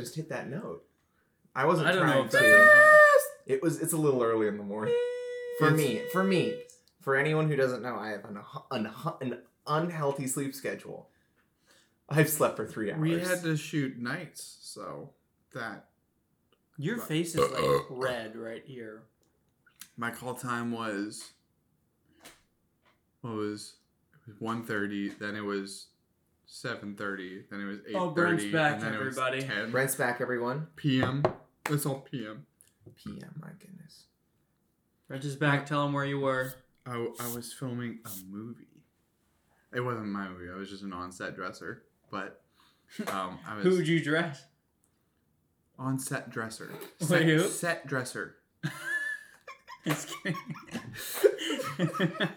can't believe I just hit that note. I wasn't I don't know trying if to. that's It was. It's a little early in the morning for It's- me. For me, for anyone who doesn't know, I have an, an, an unhealthy sleep schedule. I've slept for three hours. We had to shoot nights, so that Your face is like red right here. my call time was what was it was one thirty, then it was seven thirty, then it was eight thirty. Oh, Brent's back, and then everybody. it was ten Brent's back, everyone. p.m. It's all p.m. PM. My goodness. Reg is back. Tell him where you were. I, I was filming a movie. It wasn't my movie. I was just an on-set dresser, but um, I was Who would you dress? on-set dresser. Wait, Set, who? set dresser. Just kidding.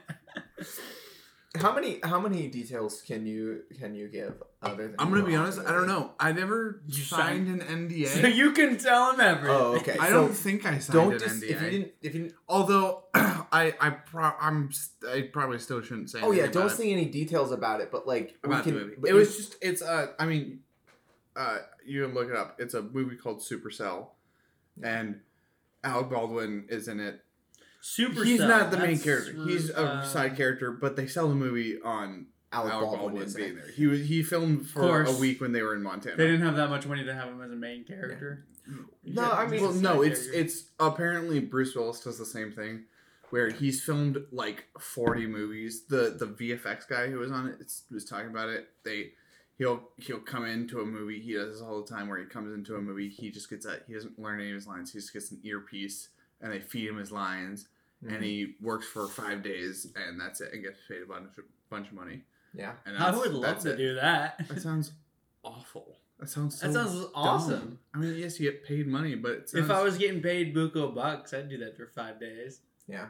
How many how many details can you can you give other than I'm gonna be honest. I don't know. I never You signed an NDA. so you can tell him everything. Oh, okay. I so don't think I signed don't an just NDA. if you didn't if you didn't, Although I I pro- I'm st- I probably still shouldn't say. oh yeah anything don't about it. say any details about it but like we about can, the movie. but It you- was just it's uh I mean, uh you can look it up. It's a movie called Supercell, and Alec Baldwin is in it. Super. He's not the main that's, character. He's a uh, side character, but they sell the movie on Alec, Alec, Baldwin, Baldwin, being there. He was he filmed for a week when they were in Montana. They didn't have that much money to have him as a main character. No, I mean- well, no, it's character. it's apparently Bruce Willis does the same thing, where he's filmed like forty movies. The the VFX guy who was on it it's, was talking about it. They he'll he'll come into a movie. He does this all the time, where he comes into a movie. He just gets a he doesn't learn any of his lines. He just gets an earpiece, and they feed him his lines, Mhm. and he works for five days, and that's it, and gets paid a bunch of, bunch of money. yeah And I would love to it. do that. That sounds awful. That sounds so That sounds dumb. awesome. I mean, yes, you get paid money, but it sounds, If I was getting paid buco bucks, I'd do that for five days. yeah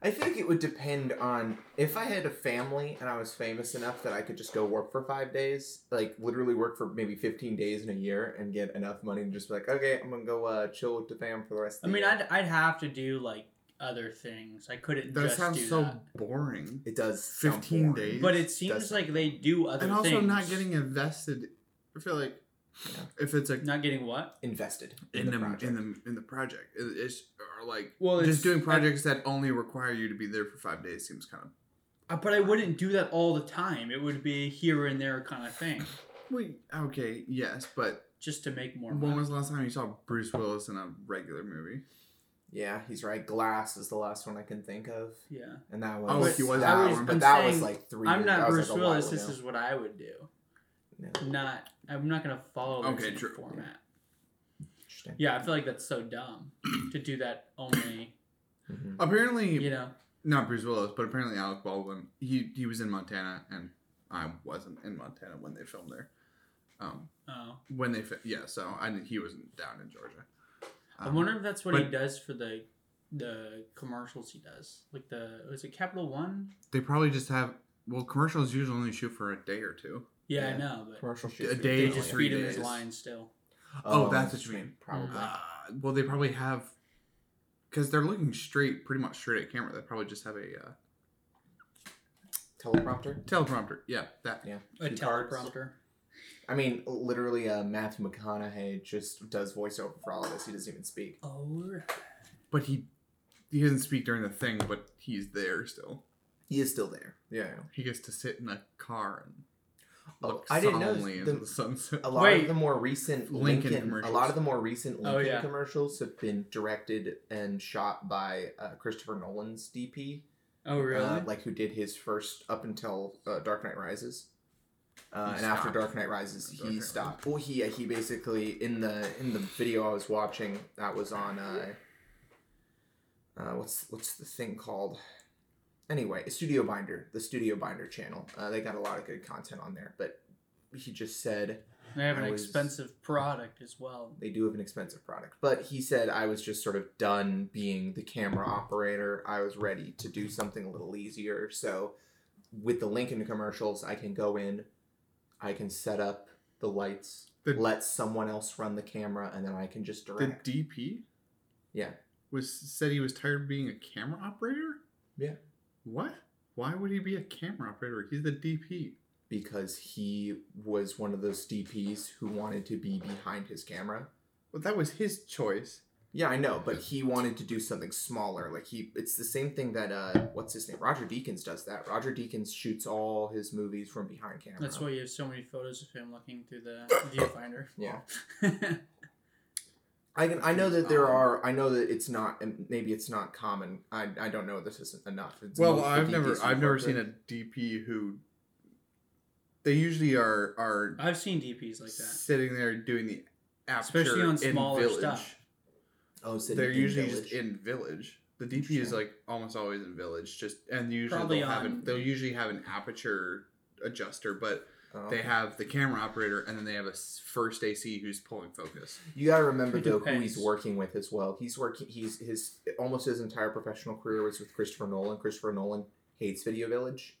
I think it would depend on if I had a family and I was famous enough that I could just go work for five days, like literally work for maybe fifteen days in a year and get enough money to just be like, okay, I'm gonna go uh, chill with the fam for the rest. I of the mean, year. I'd I'd have to do like other things. I couldn't that just sounds do so that. boring. it does sound 15 boring. days. But it seems Does like they do other things. and also things. not getting invested. I feel like Yeah. if it's like not getting what? invested in, the, project. in the in the project, it- it's or like Well, it's- just doing projects that only require you to be there for five days seems kind of. Uh, But I wouldn't do that all the time. It would be here and there kind of thing, Wait, okay, yes, but just to make more when money. was the last time you saw Bruce Willis in a regular movie? Yeah, he's right. Glass is the last one I can think of, Yeah, and that was Oh, he was that that one, one. but I'm that was like three. I'm not Bruce like, Willis. This is what I would do. Yeah, Not. I'm not gonna follow the Okay, true. format. interesting. Yeah, I feel like that's so dumb to do that only. Mhm. Apparently, You know, not Bruce Willis, but apparently Alec Baldwin. He he was in Montana, and I wasn't in Montana when they filmed there. Um, oh, when they fi- yeah, so I didn't- he wasn't down in Georgia. I Um, wonder if that's what he does for the the commercials he does. Like the was it Capital One? They probably just have well, commercials usually only shoot for a day or two. Yeah, Yeah. I know, but Commercial A day they just three feed him his days. lines still. Oh, that's what you mean. Probably. Uh, well, they probably have because they're looking straight, pretty much straight at camera. They probably just have a uh, Teleprompter. teleprompter. Yeah, that. Yeah. A teleprompter. I mean, literally, uh, Matthew McConaughey just does voiceover for all of this. He doesn't even speak. Oh, But he he doesn't speak during the thing, but he's there still. He is still there. Yeah. He gets to sit in a car and Oh, look I didn't know solemnly the- into the sunset. A lot Wait. of the more recent Lincoln Lincoln, a lot of the more recent Oh, Lincoln yeah. commercials have been directed and shot by uh, Christopher Nolan's DP. oh really? Uh, like who did his first up until uh, Dark Knight Rises. Uh, and after. Dark Knight Rises, Dark he Knight stopped. Well, he he basically in the in the video I was watching that was on uh, uh what's what's the thing called? Anyway, Studio Binder, the Studio Binder channel. Uh, they got a lot of good content on there, but he just said they have an was- expensive product as well. they do have an expensive product. But he said I was just sort of done being the camera operator. I was ready to do something a little easier. So with the Lincoln commercials, I can go in, I can set up the lights, The- let someone else run the camera, and then I can just direct. The. DP yeah. was said he was tired of being a camera operator. Yeah. What? Why would he be a camera operator? He's the DP. because he was one of those DPs who wanted to be behind his camera. Well, that was his choice. Yeah, I know, but he wanted to do something smaller. Like he, it's the same thing that uh, what's his name? Roger Deakins does that. Roger Deakins shoots all his movies from behind camera. That's why you have so many photos of him looking through the viewfinder. Yeah. I can, I know that there Um, are. I know that it's not. and Maybe it's not common. I, I don't know. This isn't enough. It's Well, most of the I've never I've never seen a DP who. They usually are are I've seen DPs like that. sitting there doing the aperture Especially on in smaller village. stuff. Oh, sitting They're usually Village. just in village. The DP is like almost always in village. Just and usually Probably they'll have an, they'll usually have an aperture adjuster, but Oh, they have the camera operator and then they have a first AC who's pulling focus. You gotta remember though who he's working with as well. He's working. He's his almost his entire professional career was with Christopher Nolan. Christopher Nolan hates Video Village.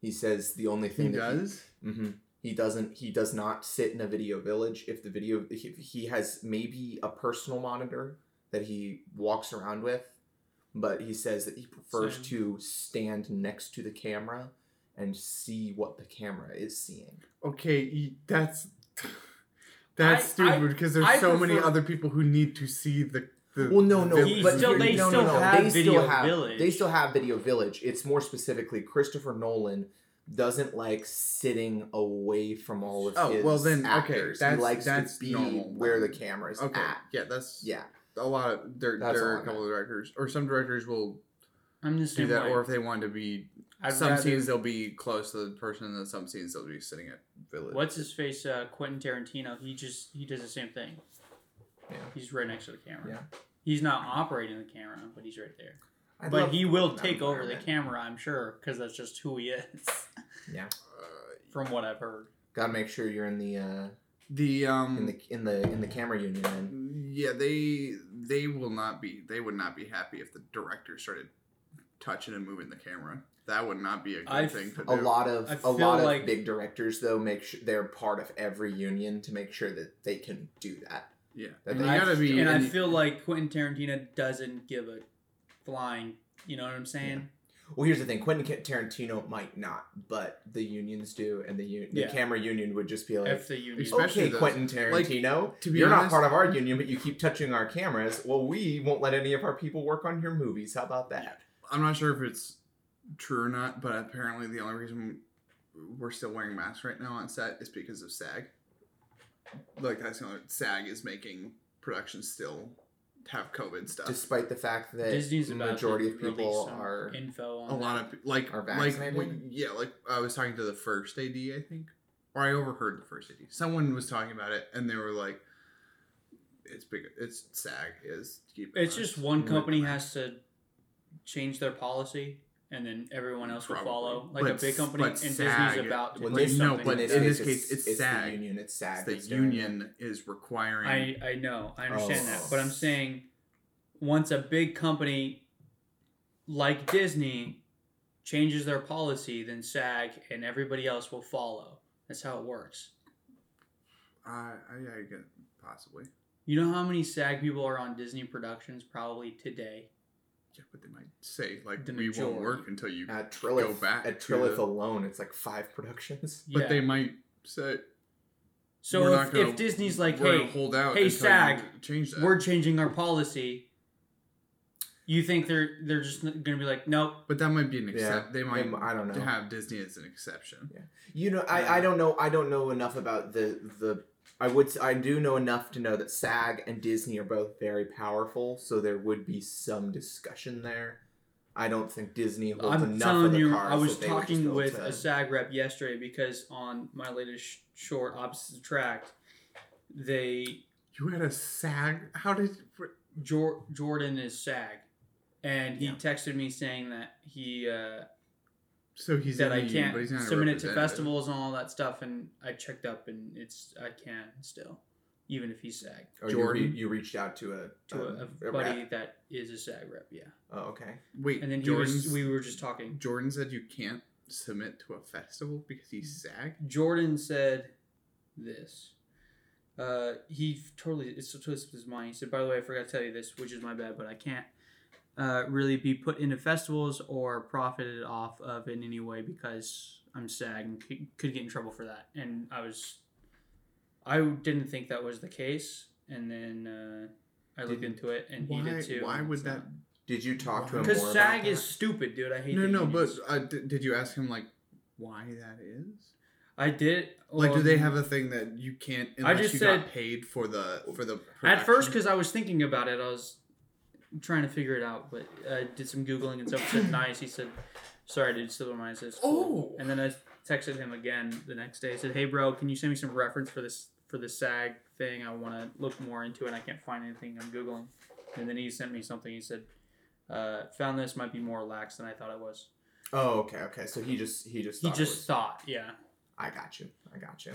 He says the only He thing that does. He, hmm he doesn't. He does not sit in a Video Village if the video. He, he has maybe a personal monitor that he walks around with, but he says that he prefers Same. to stand next to the camera and see what the camera is seeing. Okay, that's that's I- stupid because there's I so many other people who need to see the. the Well, no, no, village. But still- they no, still no, no. have they Video still have, Village. They still have Video Village. It's more specifically Christopher Nolan doesn't like sitting away from all of Oh, his well then, okay, actors. that's- he likes that's to be normal. where the camera's Okay, at. yeah, that's Yeah, a lot of there. That's there are a couple of directors, or some directors will I'm just do that, way. or if they want to be I'd some rather- scenes they'll be close to the person, and then some scenes they'll be sitting at village. What's his face? Uh, Quentin Tarantino. He just he does the same thing. Yeah. He's right next to the camera. Yeah. He's not operating the camera, but he's right there. I'd but he will take over the camera, I'm sure, because that's just who he is. Yeah, Uh, From what I've heard. gotta make sure you're in the uh, the um in the in the in the camera union. Then yeah they they will not be they would not be happy if the director started touching and moving the camera. That would not be a good I thing to do. a lot of I a lot like- of big directors though make sure they're part of every union to make sure that they can do that. Yeah, That and they gotta be. and I feel like Quentin Tarantino doesn't give a flying. You know what I'm saying? Well, here's the thing: Quentin Tarantino might not, but the unions do, and the un- the Yeah. camera union would just be like, If the union. Especially "Okay, those- Quentin Tarantino, to be you're honest- not part of our union, but you keep touching our cameras. Well, we won't let any of our people work on your movies. How about that?" I'm not sure if it's true or not, but apparently the only reason we're still wearing masks right now on set is because of SAG. Like that's the only SAG is making productions still have COVID stuff. Despite the fact that Disney's the majority of people are info on a lot of like Are like when- yeah, like I was talking to the first AD, I think, or I overheard the first AD. Someone was talking about it, and they were like, "It's big. It's SAG is keep." It's just one company has to change their policy, and then everyone else will follow. Like But a big company, but and SAG Disney's about to Well, do But no, but like in that. this case, it's the SAG. union. It's SAG. the that's doing it. union is requiring. I I know, I understand that, Oh. but I'm oh. saying once a big company like Disney changes their policy, then SAG and everybody else will follow. That's how it works. I, I, I get possibly. You know how many SAG people are on Disney productions probably today? Yeah, but they might say like The we won't work until you. At Trilith, Go back at to Trilith the- alone, it's like five productions. Yeah. But they might say. so "We're if, not gonna- if Disney's like, hey, hold out. hey, until SAG, change that. we're changing our policy, you think they're they're just going to be like, nope. But that might be an Yeah, exception. They might. I don't know. Have Disney as an exception. Yeah. You know, I, I don't know. I don't know enough about the the. I would. I do know enough to know that SAG and Disney are both very powerful, so there would be some discussion there. I don't think Disney holds I'm enough of telling the you, cards I was that they would just be talking with to- a SAG rep yesterday because on my latest sh- short, Opposites Attract, they You had a SAG. How did? Jor- Jordan is SAG, and he Yeah. texted me saying that he uh, So he's that in I can't but he's not submit it to festivals and all that stuff, and I checked up, and it's I can still, even if he's SAG. Oh, you, Jordan? re- you reached out to a To a, a, a a buddy rep. that is a SAG rep, yeah. Oh, okay. Wait, And then he Jordan's, was, we were just talking. Jordan said you can't submit to a festival because he's SAG. Jordan said this. Uh, he totally it's totally slipped his mind. He said, "By the way, I forgot to tell you this, which is my bad, but I can't uh, really be put into festivals or profited off of in any way because I'm SAG and c- could get in trouble for that. And I was, I didn't think that was the case, and then uh, I looked Did- into it, and he did too. Why and would it's that? Did you talk to him Because SAG about is stupid, dude. I hate. No, the no. But unions. uh, d- did you ask him like why that is? I did. Like, do they have a thing that you can't unless just you said- got paid for the for the At first, because I was thinking about it, I was trying to figure it out, but I did some googling and stuff. Said nice. He said, "Sorry, dude, still mine." I said, "Cool." Oh. And then I texted him again the next day. I said, "Hey, bro, can you send me some reference for this for the SAG thing? I want to look more into it. I can't find anything. I'm googling." And then he sent me something. He said, uh, "Found this might be more lax than I thought it was." Oh, okay, okay. So he just he just He thought it just was- thought, yeah, I got you. I got you.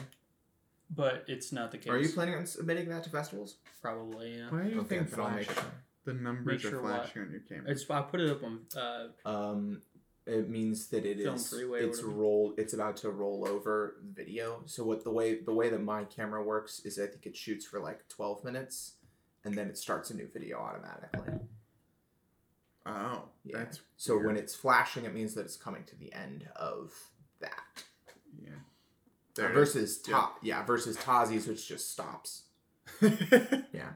but it's not the case. Are you planning on submitting that to festivals? Probably, yeah. why do you Okay, think then I'll make sure. The numbers Make sure are what? flashing on your camera. It's I put it up on uh, Um, it means that it is Film freeway it's whatever. rolled. It's about to roll over the video. So what the way the way that my camera works is I think it shoots for like twelve minutes, and then it starts a new video automatically. oh, Yeah. that's So when it's flashing, it means that it's coming to the end of that. yeah. Uh, There versus Yeah. top, yeah. versus Tazi's, which just stops. Yeah.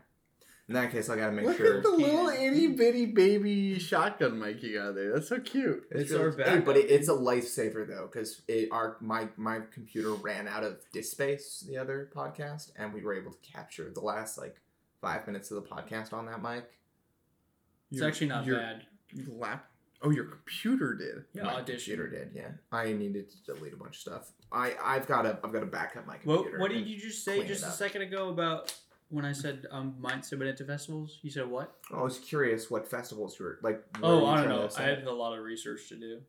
In that case, I gotta make Look sure. at the little itty bitty baby shotgun mic you got there. That's so cute. It's really- our Hey, but it, it's a lifesaver though, because it our my my computer ran out of disk space the other podcast, and we were able to capture the last like five minutes of the podcast on that mic. it's Your- actually not your bad. Lap. Oh, your computer did. Yeah, my audition. computer did. Yeah, I needed to delete a bunch of stuff. I I've got to I've got to back up my What, computer. what did you just say just a second ago about when I said um might submit it to festivals? You said what? I was curious what festivals you were like. Oh, I don't know. I say? had a lot of research to do,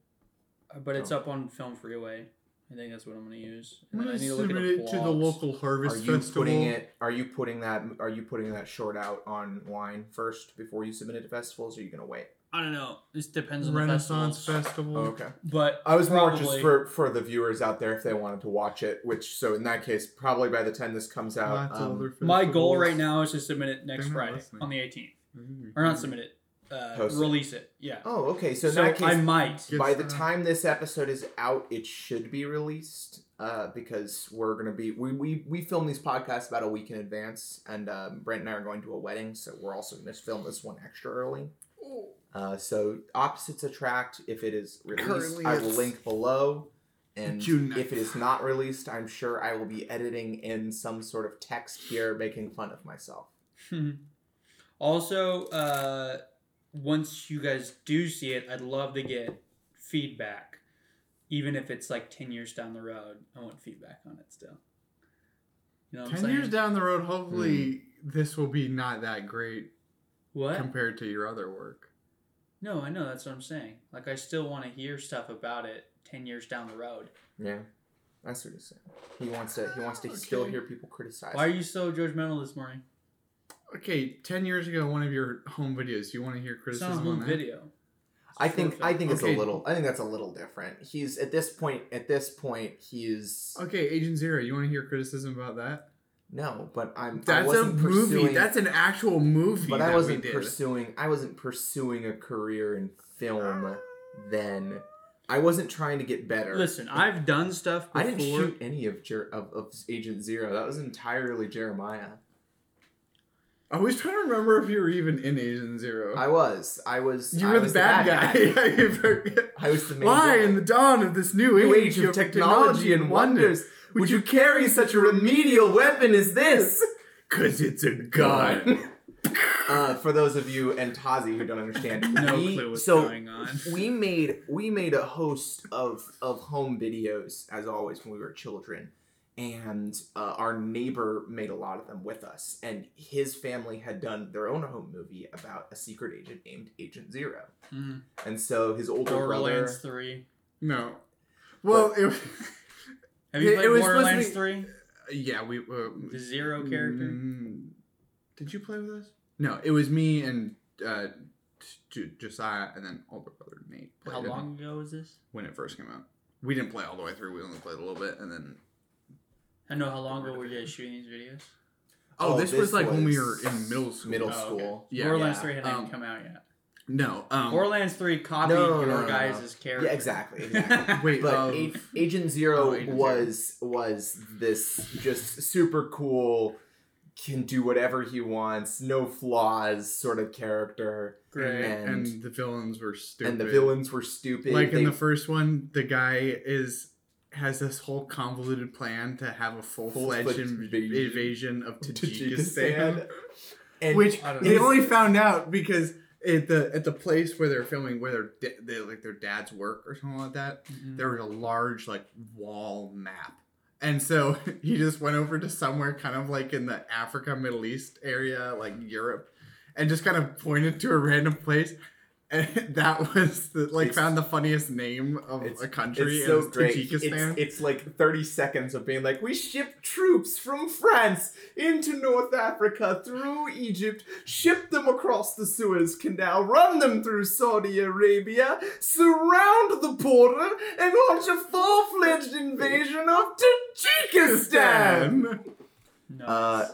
Uh, but it's Oh. up on Film Freeway. I think that's what I'm gonna use. I'm And gonna I need to look at submit the it to the local harvest Are you festival. putting it? Are you putting that? Are you putting that short out online first before you submit it to festivals? Or are you gonna wait? I don't know. This depends on Renaissance the festivals. Festival. Oh, okay. But I was more just for for the viewers out there if they wanted to watch it. Which so in that case, probably by the time this comes out, Lots of um, other my goal festivals. right now is to submit it next They're Friday listening. on the 18th, Mm. or not submit it, uh, release it. Yeah. oh, okay. So, So, in that case, I might. By the time this episode is out, it should be released. Uh, because we're gonna be we, we we film these podcasts about a week in advance, and um, Brent and I are going to a wedding, so we're also gonna film this one extra early. Uh, so opposites attract. If it is released, Currently I will it's link below. And June if it is not released, I'm sure I will be editing in some sort of text here, making fun of myself. also, uh, once you guys do see it, I'd love to get feedback, even if it's like ten years down the road. I want feedback on it still. You know what I'm Ten saying? years down the road, hopefully this will be not that great What? compared to your other work. No, I know that's what I'm saying. Like I still want to hear stuff about it ten years down the road. Yeah, that's what he's saying. He wants to. He wants to still hear people criticize. Why are you so judgmental this morning? Okay, ten years ago, one of your home videos. You want to hear It's not a criticism on home that? video. I think. I think it's Okay. a little. I think that's a little different. He's at this point. At this point, he's Okay, Agent Zero. You want to hear criticism about that? No. But I'm. That's a wasn't movie. pursuing- That's an actual movie. but that I wasn't did. pursuing. I wasn't pursuing a career in film then. I wasn't trying to get better. Listen, I've done stuff before. I didn't shoot any of, Jer- of of Agent Zero. That was entirely Jeremiah. I was trying to remember if you were even in Agent Zero. I was. I was. you I were the was bad, guy. I. I was the main Why, villain. in the dawn of this new, new age, age of technology and wonders, would you carry such a remedial weapon as this? Cause it's a gun. uh, for those of you and Tazi who don't understand, no we, clue what's so going on. we made we made a host of of home videos as always when we were children, and uh, our neighbor made a lot of them with us, and his family had done their own home movie about a secret agent named Agent Zero, Mm. and so his older Borderlands brother. Three. no. Well, it, Have you It- played it was Borderlands Three? yeah, we. Uh, The Zero character. Mm, did you play with us? No, it was me and uh, J- Josiah, and then older brother Nate. How long ago was this? when it first came out? We didn't play all the way through. We only played a little bit, and then. I know how long ago were you guys shooting these videos? Oh, Oh, this, this was like when we were in middle school. Middle Oh, okay. school. Yeah, Borderlands yeah. Three hadn't Um, even come out yet. No. Um, Borderlands Three copied No, no, your no, no, guys' character. Yeah, exactly. exactly. wait, But um, A- Agent Zero Oh, Agent was was this just super cool, can do whatever he wants, no flaws sort of character, Great. and, And- and the villains were stupid. and the villains were stupid. like in the first one, the guy is has this whole convoluted plan to have a full fledged Full-fledged invasion. invasion of Tajikistan, Tajikistan. and which I they only found out because at the at the place where they're filming, where their da- they, like their dad's work or something like that, Mhm. there was a large like wall map. And so he just went over to somewhere kind of like in the Africa, Middle East area, like Europe, and just kind of pointed to a random place. And that was the, like It's- found the funniest name of a country. It's so it great. Tajikistan. It's, it's like 30 seconds of being like, we ship troops from France into North Africa through Egypt, ship them across the Suez Canal, run them through Saudi Arabia, surround the border, and launch a full-fledged invasion of Tajikistan. No. Uh,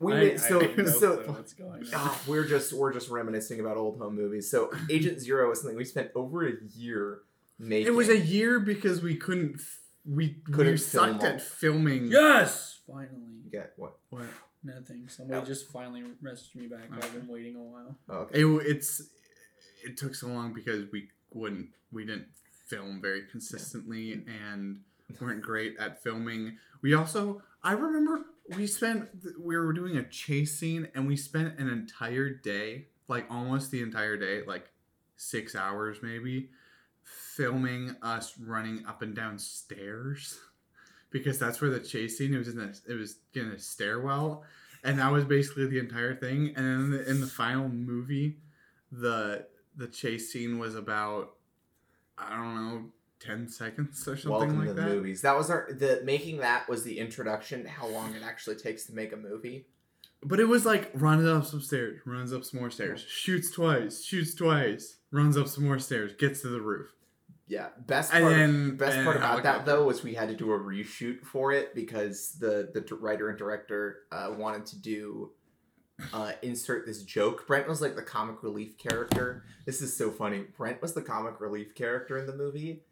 we I- made, I so have no so clue what's going on. Ah, we're just we're just reminiscing about old home movies. So Agent Zero is something we spent over a year making. it was a year because we couldn't. We Couldn't we sucked all- at filming. yes, finally. You get what? What? Nothing. Somebody Oh. just finally messaged me back. I've been waiting a while. Oh, okay. It, it's it took so long because we wouldn't we didn't film very consistently and weren't great at filming. We also I remember we spent we were doing a chase scene and we spent an entire day, like almost the entire day, like 6 hours maybe, filming us running up and down stairs. Because that's where the chase scene it was in the it was in a stairwell and that was basically the entire thing. And then in the, in the final movie the the chase scene was about i don't know 10 seconds or something Welcome like to the that movies. That was our the making that was the introduction to how long it actually takes to make a movie. but it was like runs up some stairs runs up some more stairs shoots twice shoots twice runs up some more stairs gets to the roof Yeah, best And part. then- best part about that though was we had to do a reshoot for it because the the writer and director uh, wanted to do uh, insert this joke. Brent was like the comic relief character. This is so funny. Brent was the comic relief character in the movie,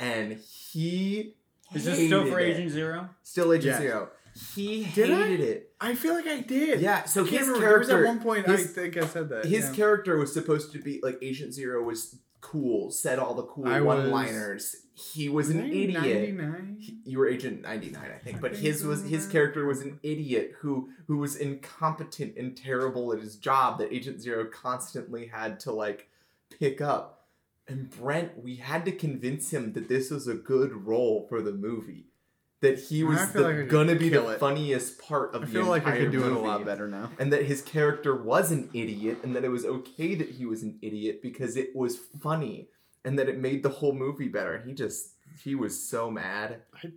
and he Is this still for hated it. Agent Zero? Still Agent Yes. Zero. He Did I? hated it. i feel like i did Yeah. So I his remember. There was character, at one point his- i think i said that his yeah. character was supposed to be like Agent Zero was cool, said all the cool I one-liners. He was an idiot. He- you were Agent 99, I think, I but think his was so, his character was an idiot who who was incompetent and terrible at his job that Agent Zero constantly had to like pick up. And Brent, we had to convince him that this was a good role for the movie. That he was the- like gonna be the it. funniest part of the movie. i the feel like i could do it a movie lot better now and that his character was an idiot and that it was okay that he was an idiot because it was funny and that it made the whole movie better he just he was so mad I, I,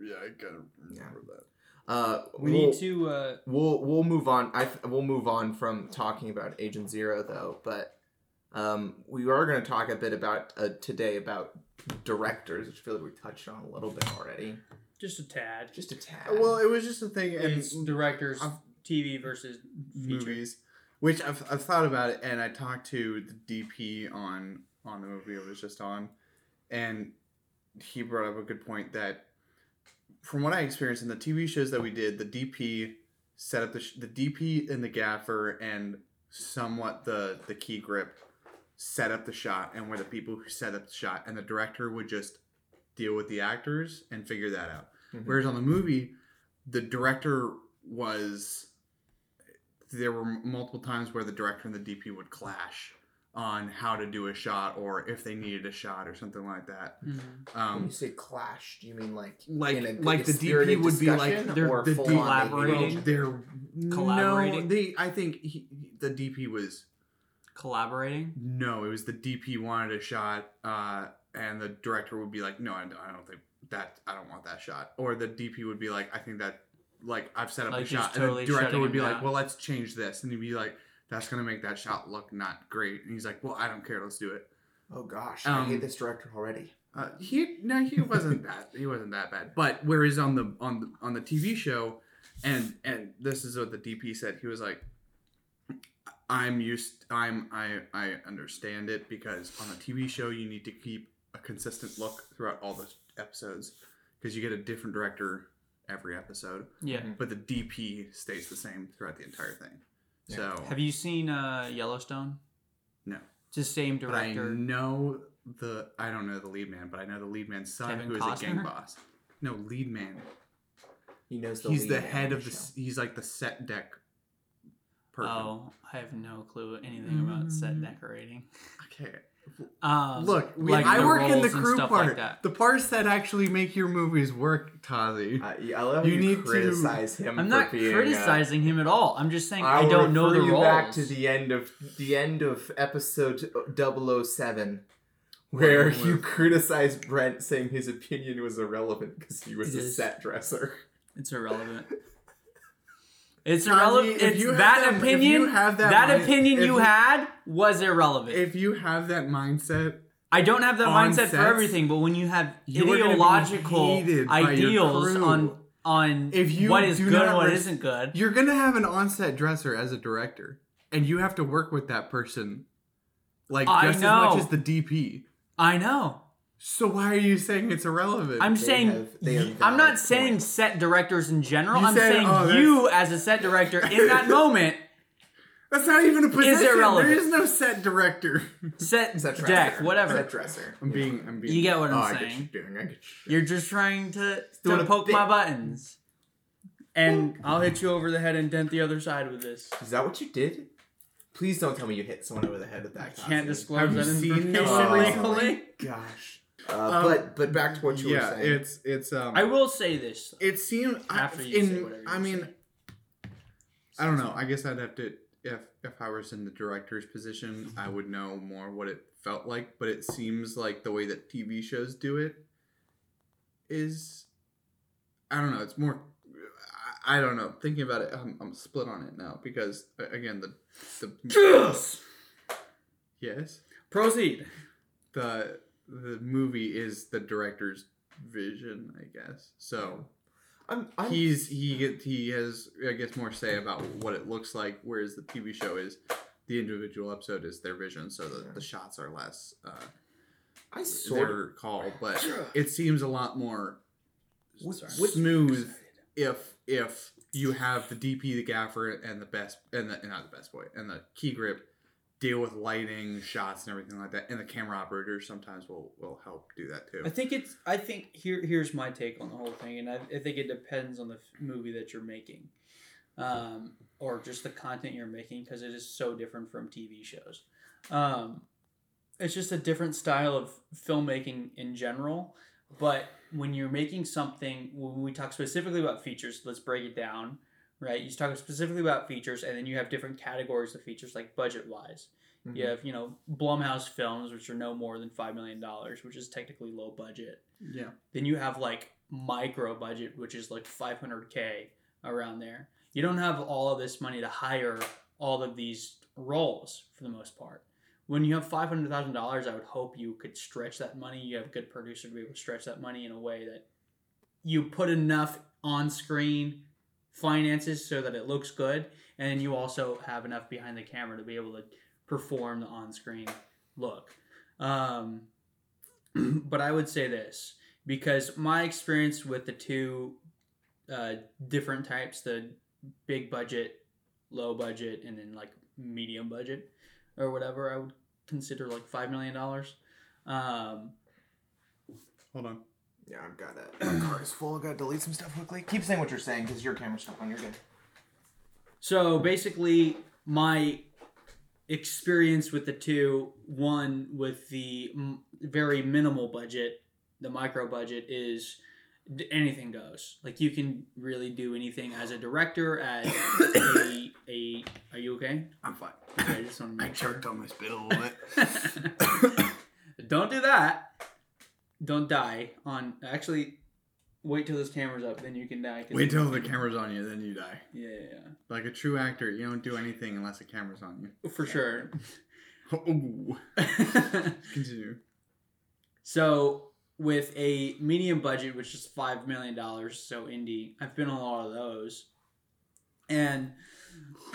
yeah, I gotta remember that. uh We we'll, need to. Uh, we'll we'll move on i we'll move on from talking about agent zero though but um we are going to talk a bit about uh, today about directors which i feel like we touched on a little bit already just a tad. just a tad Well, it was just a thing, and It's directors, I've- TV versus feature. movies, which I've, I've thought about it, and I talked to the DP on on the movie I was just on, and he brought up a good point that from what I experienced in the TV shows that we did, the DP set up the sh- the DP and the gaffer and somewhat the the key grip set up the shot and were the people who set up the shot, and the director would just deal with the actors and figure that out. Mhm. Whereas on the movie, the director was there were multiple times where the director and the DP would clash on how to do a shot or if they needed a shot or something like that. Mhm. when Um, you say clash do you mean like like in a- like a the DP would be like discussion they're- or the full D- collaborating? they're Collaborating? No, they I think he, the DP was Collaborating. no, it was the DP wanted a shot, uh, and the director would be like, no, I don't, I don't think that I don't want that shot, or the DP would be like, I think that like I've set up Like a shot, totally and the director would be him like, well, let's change this, and he'd be like, that's gonna make that shot look not great, and he's like, well, I don't care, let's do it. oh gosh i Um, hate this director already Uh, he no, he wasn't that he wasn't that bad. But whereas on the on the on the TV show, and and this is what the DP said. He was like, I'm used. I'm I I understand it because on a TV show you need to keep a consistent look throughout all the episodes because you get a different director every episode, Yeah. but the DP stays the same throughout the entire thing. Yeah. So, Have you seen uh, Yellowstone? No. It's the same but I director. know the I don't know the lead man, but I know the lead man's son Kevin who is a gang boss. No, lead man. He knows the he's lead the head on of the. show. He's like the set deck. Person. Oh, I have no clue anything about set Mm. decorating. Okay. Um, Look, we, like I work in the crew stuff part. like that. The parts that actually make your movies work, Tazi. Uh, yeah, I love You you, need to- criticize him. I'm for not being, criticizing him at all. I'm just saying I, will don't know refer the you roles. back to the end of the end of episode 007 where What you was- criticized Brent saying his opinion was irrelevant because he was It a is. set dresser. It's irrelevant. It's irrelevant. if It's you have that that- opinion. that that mind- opinion you you- had was irrelevant. If you have that mindset, I don't have that mindset for everything, but when you have you are gonna be ideological hated by your ideals on on If you what is good and what res- not good, you're gonna have an on-set dresser as a director, and you have to work with that person, like I just as much as the DP. I know. So why are you saying it's irrelevant? I'm They saying have- they have y- I'm not saying points. set directors in general. You I'm said- saying oh, you as a set director in that moment That's not even a position. irrelevant. There is no set director. set Set dresser. deck whatever. Set dresser. I'm being. I'm being. You get what Oh, I'm I get saying. you doing. I get you. You're just trying to, Doing to a poke bit. my buttons. And I'll hit you over the head and dent the other side with this. Is that what you did? Please don't tell me you hit someone over the head with I that. can't Tazi. disclose Have that you seen information him legally. Gosh. Uh, Um, but but back to what you yeah, were saying. it's it's. Um, I will say this. it seemed I- After you say whatever you I mean, say. I don't know. I guess I'd have to if if I was in the director's position, I would know more what it felt like. But it seems like the way that TV shows do it is, I don't know. It's more. I I don't know. Thinking about it, I'm, I'm split on it now because uh, again the the Yes. yes Proceed. the the movie is the director's vision, I guess. So I'm, I'm he's he get he has I guess more say about what it looks like, whereas the TV show is the individual episode is their vision, so the, the shots are less uh, I sort of call, but it seems a lot more smooth if if you have the DP, the gaffer, and the best and the not the best boy and the key grip deal with lighting, shots, and everything like that, and the camera operator sometimes will will help do that too. I think it's. I think here. Here's my take on the whole thing, and I, I think it depends on the movie that you're making, um, or just the content you're making, because it is so different from TV shows. Um, it's just a different style of filmmaking in general. But when you're making something, when we talk specifically about features, let's break it down. Right, you talk specifically about features, and then you have different categories of features, like budget wise. Mhm. You have, you know, Blumhouse films, which are no more than $5 million, which is technically low budget. yeah. Then you have like micro budget, which is like 500K around there. You don't have all of this money to hire all of these roles for the most part. When you have $500,000, I would hope you could stretch that money. You have a good producer to be able to stretch that money in a way that you put enough on screen finances so that it looks good. And you also have enough behind the camera to be able to perform the on screen look. Um, but I would say this because my experience with the two uh, different types the big budget, low budget, and then like medium budget or whatever I would consider like $5 million. Um, Hold on. Yeah, I've got it. My card is full. I gotta delete some stuff quickly. Keep saying what you're saying because your camera's stuck on. You're good. So basically, my experience with the two, one with the m- very minimal budget, the micro budget, is d- anything goes. Like you can really do anything as a director, as a, a are you okay? I'm fine. Okay, I just want to I make sure. choked on my spit a little bit. Don't do that. Don't die on. Actually, wait till this camera's up, then you can die. Wait till the camera's on you, then you die. Yeah, yeah, Like a true actor, you don't do anything unless the camera's on you. Oh, for sure. Ooh. Continue. So with a medium budget, which is five million dollars, so indie, I've been on a lot of those, and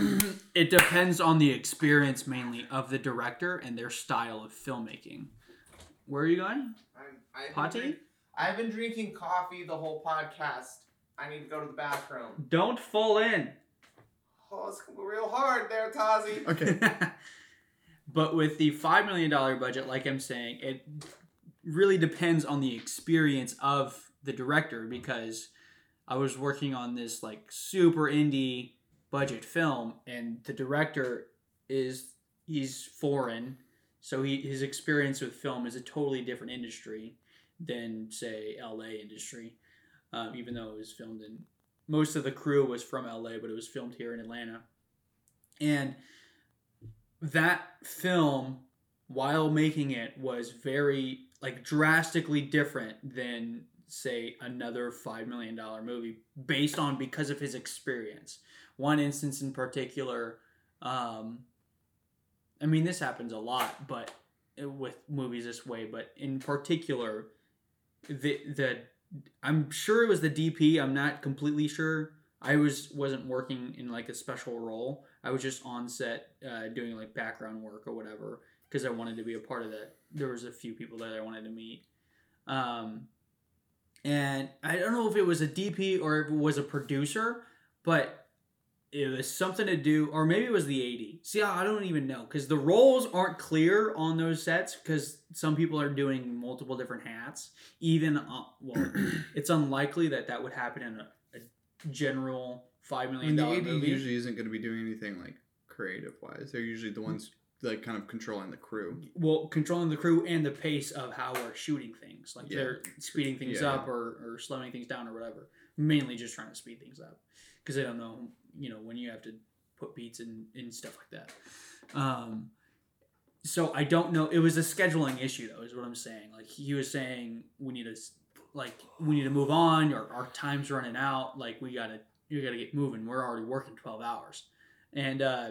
it depends on the experience mainly of the director and their style of filmmaking. Where are you going? I've Potty? Been, I've been drinking coffee the whole podcast. I need to go to the bathroom. Don't fall in. Oh, it's real hard there, Tazi. Okay. but with the $5 million budget, like I'm saying, it really depends on the experience of the director because I was working on this like super indie budget film and the director is he's foreign so he his experience with film is a totally different industry than say LA industry um, even though it was filmed in most of the crew was from LA but it was filmed here in Atlanta. And that film while making it was very like drastically different than say another five million dollar movie based on because of his experience. One instance in particular um i mean this happens a lot but with movies this way but in particular the the i'm sure it was the dp i'm not completely sure. I was wasn't working in like a special role. I was just on set uh, doing like background work or whatever because i wanted to be a part of that. There was a few people that i wanted to meet. Um and I don't know if it was a DP or if it was a producer, but it was something to do, or maybe it was the AD. See, I don't even know because the roles aren't clear on those sets because some people are doing multiple different hats. Even uh, well, it's unlikely that that would happen in a, a general five I mean, the dollar AD movie. usually isn't going to be doing anything like creative wise. They're usually the ones like kind of controlling the crew. well, controlling the crew and the pace of how we're shooting things. Like Yeah. they're speeding things Yeah. up or, or slowing things down or whatever. Mainly just trying to speed things up because they don't know, you know, when you have to put beats and, and stuff like that. Um, so I don't know. It was a scheduling issue, though, is what I'm saying. Like he was saying, we need to, like, we need to move on. Or our time's running out. Like we gotta, you gotta get moving. We're already working 12 hours, and uh,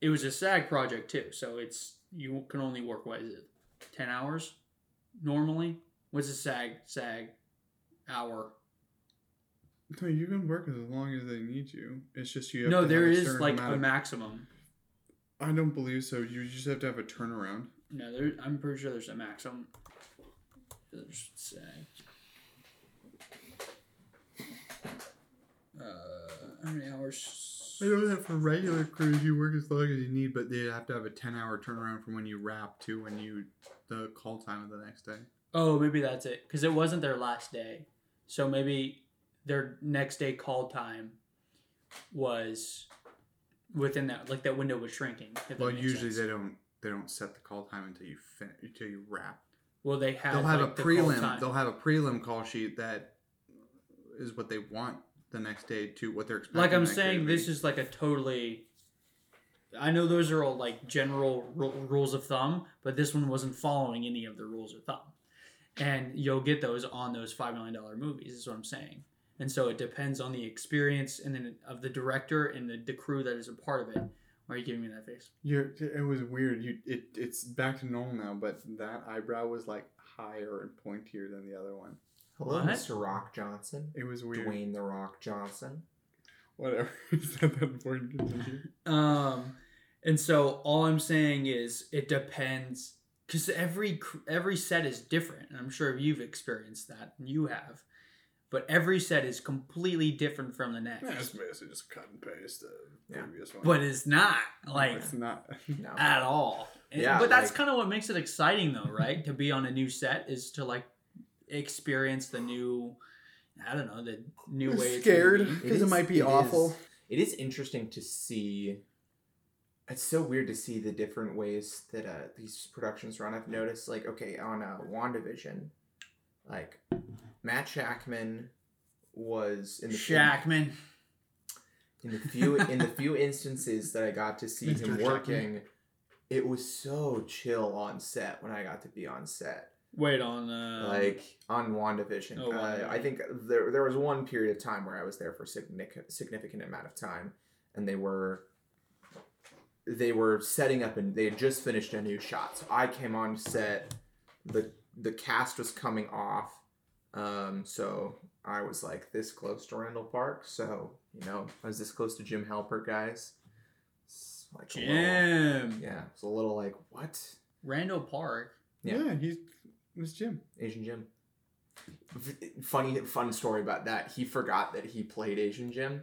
it was a SAG project too. So it's you can only work what is it, 10 hours normally? What's a SAG SAG hour? No, you can work as long as they need you. It's just you. Have No, to there have a is like a of- maximum. I don't believe so. You just have to have a turnaround. No, there. I'm pretty sure there's a maximum. There's SAG. Uh, how many hours? I know that for regular crews, you work as long as you need, but they have to have a ten-hour turnaround from when you wrap to when you the call time of the next day. Oh, maybe that's it. Because it wasn't their last day. So maybe their next day call time was within that, like that window was shrinking. Well, usually sense. they don't they don't set the call time until you fin- until you wrap. Well, they had. They'll have like, a the prelim. They'll have a prelim call sheet that is what they want the next day to what they're expecting. like I'm the next day saying, this is like a totally. I know those are all like general ru- rules of thumb, but this one wasn't following any of the rules of thumb, and you'll get those on those five million dollar movies. Is what I'm saying, and so it depends on the experience and then of the director and the, the crew that is a part of it. Why are you giving me that face? You're, it was weird. You it it's back to normal now, but that eyebrow was like higher and pointier than the other one. Hello, What? Mr. Rock Johnson. It was weird. Dwayne the Rock Johnson. Whatever. Is that that important? Um, and so all I'm saying is it depends because every every set is different. And I'm sure you've experienced that. And you have, but every set is completely different from the next. Yeah, it's basically just cut and paste the Yeah. previous one. but it's not No, like it's not. No. at all. Yeah, but that's like- kind of what makes it exciting, though, right? to be on a new set is to like experience the new. I don't know the new I'm way. scared gonna be. because it, is- might be it awful. is- It is interesting to see. It's so weird to see the different ways that uh, these productions run. I've noticed, like, okay, on uh, WandaVision, like, Matt Shakman was in the Shakman. in the few in the few instances that I got to see him Mr. working, it was so chill on set when I got to be on set. Wait on uh, like on WandaVision. Oh, uh, I think there there was one period of time where I was there for a significant significant amount of time, and they were they were setting up and they had just finished a new shot. So I came on set, the the cast was coming off, um, so I was like this close to Randall Park. So you know I was this close to Jim Halpert, guys. like a little- Jim. yeah, it's a little like what Randall Park. Yeah. Yeah, he's it was Jim. Asian Jim. Funny fun story about that. He forgot that he played Asian Jim.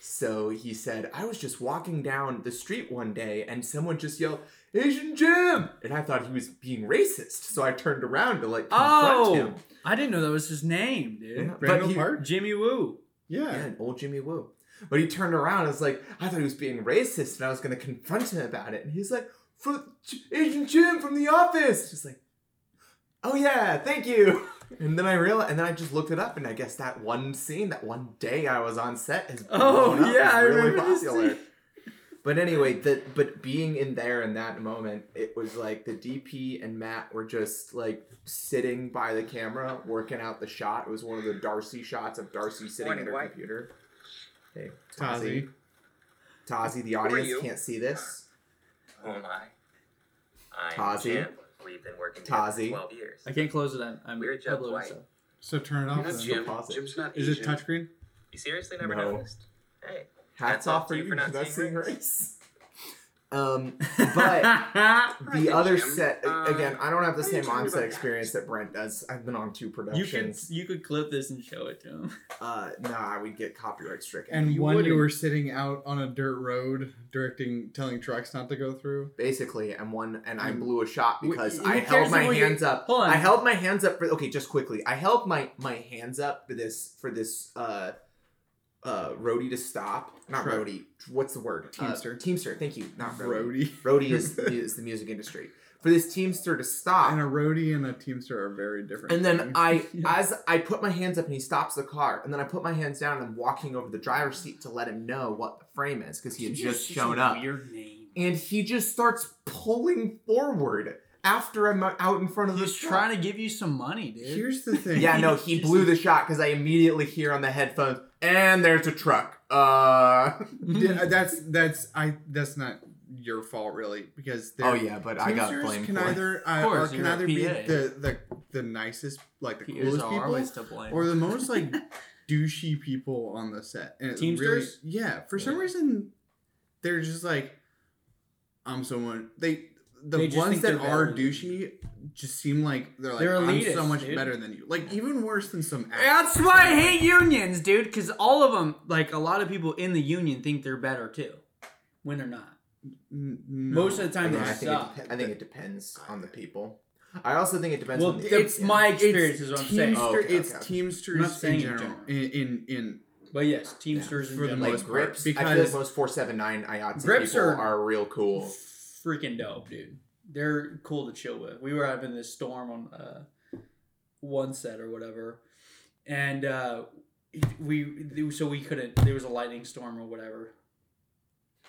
So he said, I was just walking down the street one day and someone just yelled, Asian Jim! And I thought he was being racist. So I turned around to like confront Oh, him. I didn't know that was his name, dude. Yeah, Randall but he, Park? Jimmy Woo. Yeah. Yeah, old Jimmy Woo. But he turned around and was like, I thought he was being racist and I was going to confront him about it. And he's like, for J- Asian Jim from the office. Just like, oh yeah, thank you. And then I realized, and then I just looked it up, and I guess that one scene, that one day I was on set, has Oh, blown up, yeah, is I really remember this popular. scene. But anyway, the but being in there in that moment, it was like the DP and Matt were just like sitting by the camera, working out the shot. It was one of the Darcy shots of Darcy sitting Morning, at her White. computer. Hey, Tazi. Tazi, the audience can't see this. Who am I? I'm Tazi. We've been working together Tazi. for 12 years. I can't close it. I'm, I'm We're Joe uploading White. stuff. So turn it off. That's then. Jim. pause it. Jim's not Is it Asian. touchscreen? You seriously never No. noticed? Hey. Hats Hats off off for you you for for not not seeing seeing race. race. Um, but the other Jim. set Uh, again, I don't have the how are you same talking on-set experience that Brent does. I've been on two you could productions. you could clip this and show it to him. Uh, nah, we'd get copyright stricken. And You one you wouldn't. were sitting out on a dirt road directing, telling trucks not to go through. basically, and one, and I Mm. blew a shot because who I held my what you- hands up. Hold on. I held my hands up for okay, just quickly. I held my my hands up for this for this uh uh roadie to stop. Not Right. roadie. What's the word? Teamster. Uh, teamster. Thank you. Not roadie. Roadie. Roadie is is the music industry. For this teamster to stop. And a roadie and a teamster are very different. And then things. I, Yeah. as I put my hands up and he stops the car, and then I put my hands down and I'm walking over the driver's seat to let him know what the frame is because he had just shown up. Weird name. And he just starts pulling forward after I'm out in front of the He's truck. trying to give you some money, dude. here's the thing. Yeah, no, he blew the shot because I immediately hear on the headphones, and there's a truck. Uh. Yeah, that's that's I that's not your fault really because Oh they're- yeah, but I got Teamsters blamed can for it. either uh, course, or can you're either be the, the the nicest like the Peers coolest people to blame. or the most like douchey people on the set. And it's Teamsters? Really, yeah, for some reason they're just like I'm someone they the They ones that they're are better douchey just seem like they're like They're I'm so much dude. better than you. Like even worse than some That's why I hate unions, dude. Because all of them, like a lot of people in the union, think they're better too, when they're not. No. Most of the time, Again, they I, think it, suck. dep- I think it depends on the people. I also think it depends Well, on the it's my experience, It's is what I'm saying. Oh, okay, it's okay. I'm Teamsters not saying in in general. general. In, in in But yes, Teamsters in for the general. like most part, grips. I feel like because- most four seven nine IATSE people are- are, real cool. Freaking dope, dude. They're cool to chill with. We were having this storm on uh, one set or whatever, and uh, we so we couldn't. There was a lightning storm or whatever.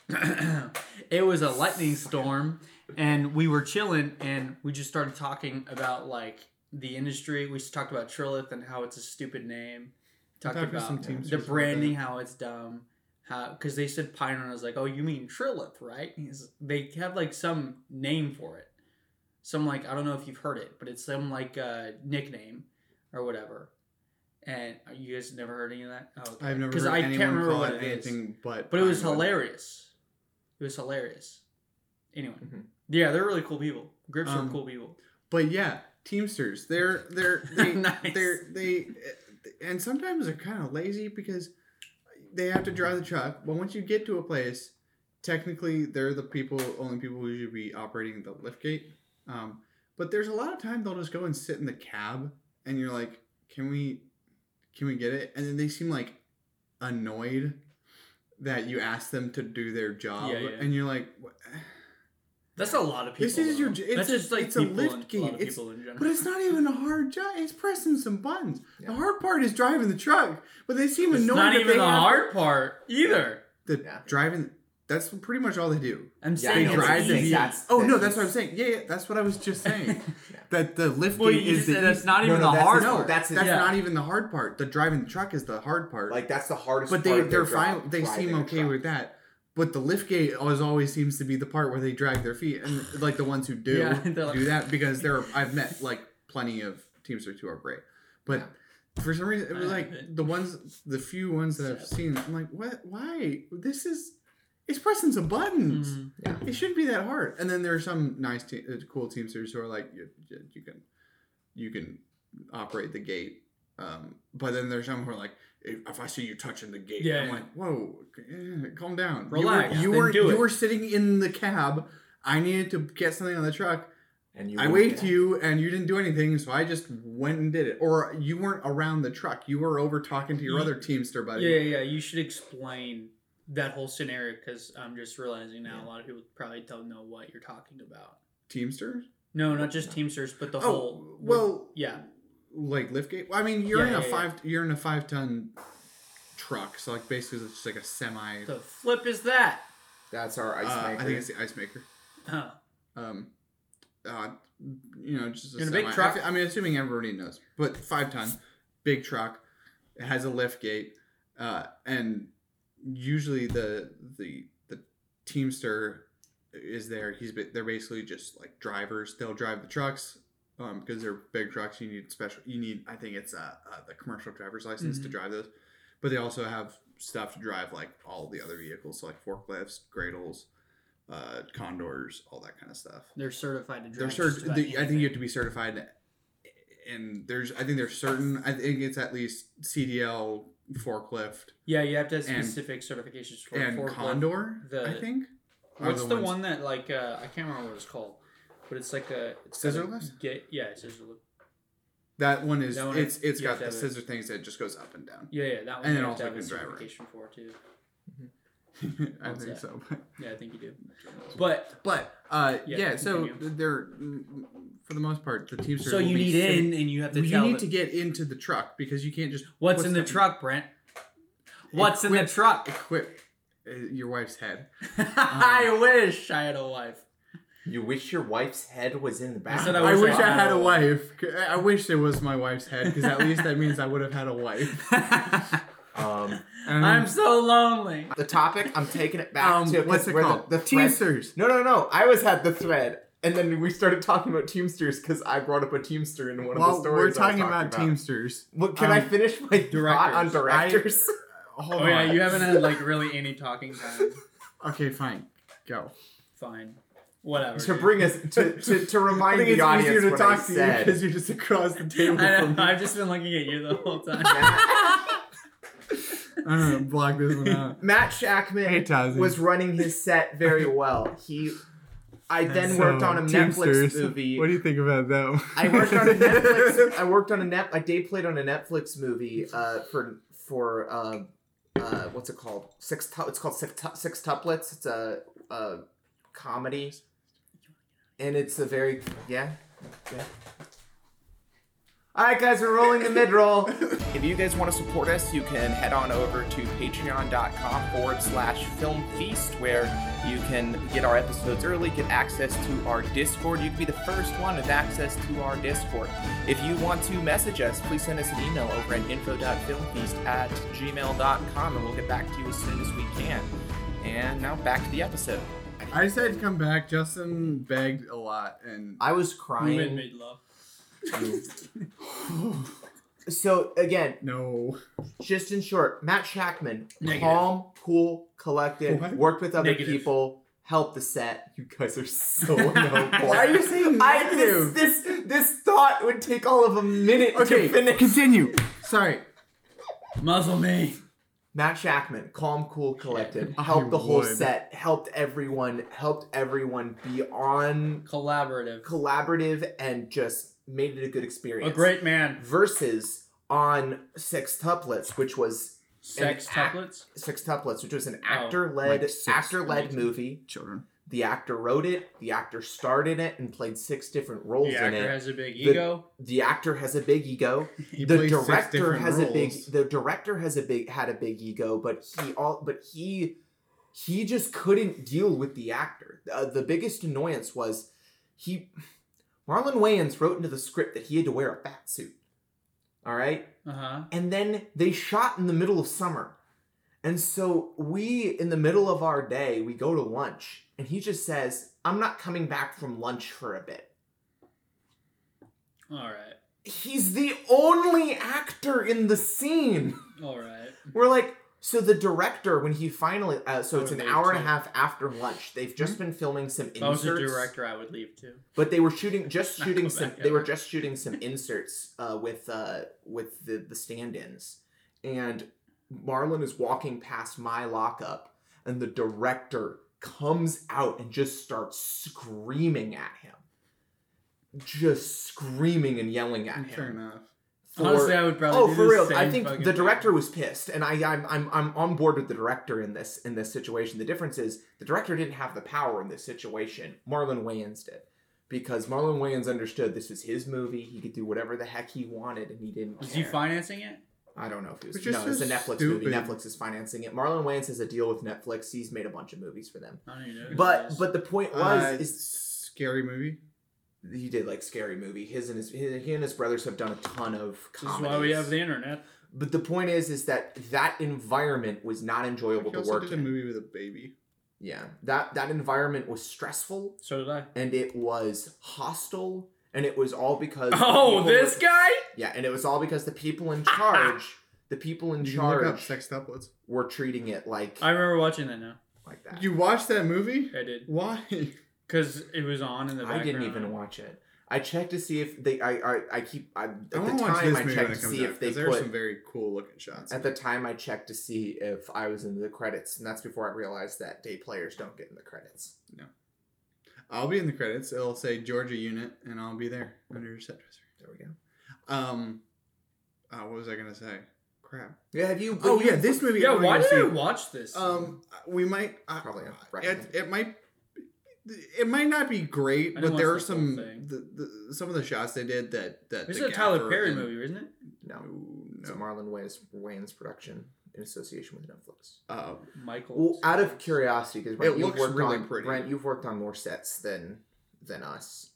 it was a lightning storm, and we were chilling, and we just started talking about like the industry. We just talked about Trilith and how it's a stupid name. Talked talked about some the branding, how it's dumb because they said Pioneer, and I was like, oh, you mean Trilith, right? He's, they have like some name for it, some like I don't know if you've heard it, but it's some like uh, nickname or whatever. And uh, you guys never heard any of that? Oh, okay. I've never 'Cause heard I anyone can't remember call what it it is. anything but but it was Pinewood. hilarious. It was hilarious. Anyway, Mhm. yeah, they're really cool people. Grips Um, are cool people. But yeah, Teamsters, they're they're they, Nice. they're they and sometimes they're kind of lazy because they have to drive the truck. But once you get to a place, technically they're the people only people who should be operating the lift gate. Um, but there's a lot of time they'll just go and sit in the cab, and you're like, "Can we, can we get it?" And then they seem like annoyed that you ask them to do their job, Yeah, yeah. and you're like, "What?" That's a lot of people. This is your though. j- it's That's a- just like it's a lift in, gate. A lot of It's- people in general. But it's not even a hard job. It's pressing some buttons. The hard part is driving the truck. But they seem It's annoyed. not even the hard part either. The Yeah. driving. That's pretty much all they do. I'm Yeah, saying They I know, it's drive the easy. vehicle. That's- Oh no, that's- that's what I'm saying. Yeah, yeah, that's what I was just saying. Yeah. That the lift Well, gate is the that's not even no, the that's- hard no, part. that's- That's Yeah. not even the hard part. The driving the truck is the hard part. Like that's the hardest. but they of they're fine. They seem okay with that. But the lift gate always always seems to be the part where they drag their feet, and like the ones who do Yeah, they're like- do that because there are, I've met like plenty of Teamsters who are great, but for some reason it was like the ones the few ones that I've seen. I'm like, what? Why? This is It's pressing some buttons. Mhm. It shouldn't be that hard. And then there are some nice, te- uh, cool teamsters who are like, you, you- you can, you can operate the gate. Um, but then there's some who are like, if, if I see you touching the gate, Yeah, I'm yeah. like, whoa, eh, calm down. Relax, You were, you, were, you were sitting in the cab. I needed to get something on the truck. And you I won't waved to you and you didn't do anything, so I just went and did it. Or you weren't around the truck. You were over talking to your Ye- other teamster buddy. Yeah, yeah, yeah. You should explain that whole scenario because I'm just realizing now a lot of people probably don't know what you're talking about. Teamsters? No, not just Teamsters, but the Oh, whole. well, yeah, like liftgate. Well, I mean, you're Yeah, in a yeah, yeah. five. You're in a five ton truck, so like basically it's just like a semi. the flip is that? That's our ice uh, I think it's the ice maker. Huh. Um, uh, you know, just a, In a big semi. truck? I, I mean, assuming everybody knows, but five ton, big truck. It has a lift gate, uh, and usually the the the teamster is there. He's ba- they're basically just like drivers. They'll drive the trucks. Um, because they're big trucks, you need special. You need, I think it's uh, uh the commercial driver's license to Mhm. drive those. But they also have stuff to drive like all the other vehicles, so like forklifts, gradles, uh, condors, all that kind of stuff. They're certified to drive. They're cert- I think you have to be certified, and there's I think there's certain I think it's at least CDL forklift Yeah, you have to have and- specific certifications for and forklift. Condor. the- I think. What's the, ones- one that like uh, I can't remember what it's called, but it's like a it's Scissor got a lift? Get yeah, scissor lift. That one is That one it's it's got the it. scissor things that just goes up and down. Yeah, yeah, that one. And then also have a can drive for too. I What's think that? so. Yeah, I think you do. But But uh, Yeah, yeah, so they're for the most part the teamsters. so you need in, and you have to you need them- to get into the truck because you can't just What's in the stuff- truck, Brent? What's in the Equip- truck? equip uh, your wife's head. I wish I had a wife. You wish your wife's head was in the back. said I wish wish I I had had a a wife. I wish it was my wife's head because at least that means I would have had a wife. um, Um, I'm so lonely. the topic. I'm taking it back um, to what's it called? The, the thread- Teamsters. No, no, no. I always had the thread, and then we started talking about Teamsters because I brought up a Teamster in one of the Well, stories. we're I was talking about, Teamsters. Well, can I Um, finish my thought on directors. directors? Hold Oh on. yeah, you haven't had like really any talking time. Okay, fine. Go. Fine, whatever. to dude. bring us to, to, to I remind think the it's audience easier to what talk I to you said. because you're just across the table I from know, me. I've just been looking at you the whole time. I'm gonna block this one out. Matt Shakman Hey, Tazi. was running his set very well. He, I then So, worked on a Netflix Teamsters, movie. What do you think about that? I worked on a Netflix. I worked on a net. I day played on a Netflix movie uh, for for uh, uh, what's it called? Six. Tu- it's called six, tu- six tuplets. It's a, a comedy, and it's a very yeah. yeah. All right, guys, we're rolling the mid roll. if you guys want to support us, you can head on over to patreon.com forward slash film feast, where you can get our episodes early, get access to our Discord. You can be the first one with access to our Discord. If you want to message us, please send us an email over at info.filmfeast at gmail.com, and we'll get back to you as soon as we can. And now back to the episode. I said to come back. Justin begged a lot, and I was Women crying. made love. So, again, no. just in short, Matt Shakman, Negative. calm, cool, collected, What? worked with other Negative. people, helped the set. You guys are so no Why are you saying I, negative? this, this this thought would take all of a minute okay, to finish. continue. Sorry. Muzzle me. Matt Shakman, calm, cool, collected, helped the whole would. set, helped everyone, helped everyone be on Collaborative. collaborative and just made it a good experience. A great man. versus on Six Tuplets, which was Sex An act- tuplets. Six Tuplets, which was an Oh, actor-led like actor-led movie. Children. The actor wrote it. The actor starred in it and played six different roles The in actor it. has a big The- ego. the actor has a big ego. He the director has a big. roles. The director has a big had a big ego, but he all but he he just couldn't deal with the actor. Uh, the biggest annoyance was he Marlon Wayans wrote into the script that he had to wear a fat suit. All right. Uh huh. and then they shot in the middle of summer. And so we, in the middle of our day, we go to lunch, and he just says, I'm not coming back from lunch for a bit. All right. He's the only actor in the scene. All right. We're like, So the director, when he finally, uh, so it's an hour leave and a half after lunch. They've just been filming some If I was a inserts, director, I would leave too. but they were shooting just shooting some. They were just shooting some inserts uh, with uh, with the the stand-ins, and Marlon is walking past my lockup, and the director comes out and just starts screaming at him, just screaming and yelling at Fair him. enough. for- Honestly, I would probably. Oh, for real! I think the thing. director was pissed, and I, I'm, I'm, I'm on board with the director in this in this situation. The difference is the director didn't have the power in this situation. Marlon Wayans did, because Marlon Wayans understood this was his movie. He could do whatever the heck he wanted, and he didn't. Was care. he financing it? I don't know if it was. Which no, it's a so Netflix movie. Netflix is financing it. Marlon Wayans has a deal with Netflix. He's made a bunch of movies for them. I don't know. But that is. but the point was Uh, is scary movie. he did like scary movie. His and his he and his brothers have done a ton of. this is why we have the internet. But the point is, is that that environment was not enjoyable He to also work did a in. movie with a baby. Yeah, that that environment was stressful, So did I. and it was hostile, and it was all because. Oh, this were- guy. Yeah, and it was all because the people in ah, ah. charge, the people in You can look up charge, sextuplets. were treating it like I remember watching that now. like that. You watched that movie? I did Why? because it was on in the I didn't even watch it. I checked to see if they. I I, I keep. I, at I the want watch time this I movie checked to see out if they because there are put some very cool looking shots. At the time, I checked to see if I was in the credits, and that's before I realized that day players don't get in the credits. I'll be in the credits. It'll say Georgia Unit, and I'll be there under your set dresser. There we go. Um, uh, what was I gonna say? Crap. Yeah, have you? Oh you- yeah, this movie. Yeah, why did I watch this? Um, we might. Uh, Probably it, it might. It might not be great, but there are watch the whole some the, the, some of the shots they did that that this is a Tyler Perry and- movie, isn't it? No, No, it's a Marlon Wayans, Wayans production in association with Netflix. Uh, Michael. Well, out of curiosity, because Brent, It you've looks worked really on pretty. Brent, you've worked on more sets than than us.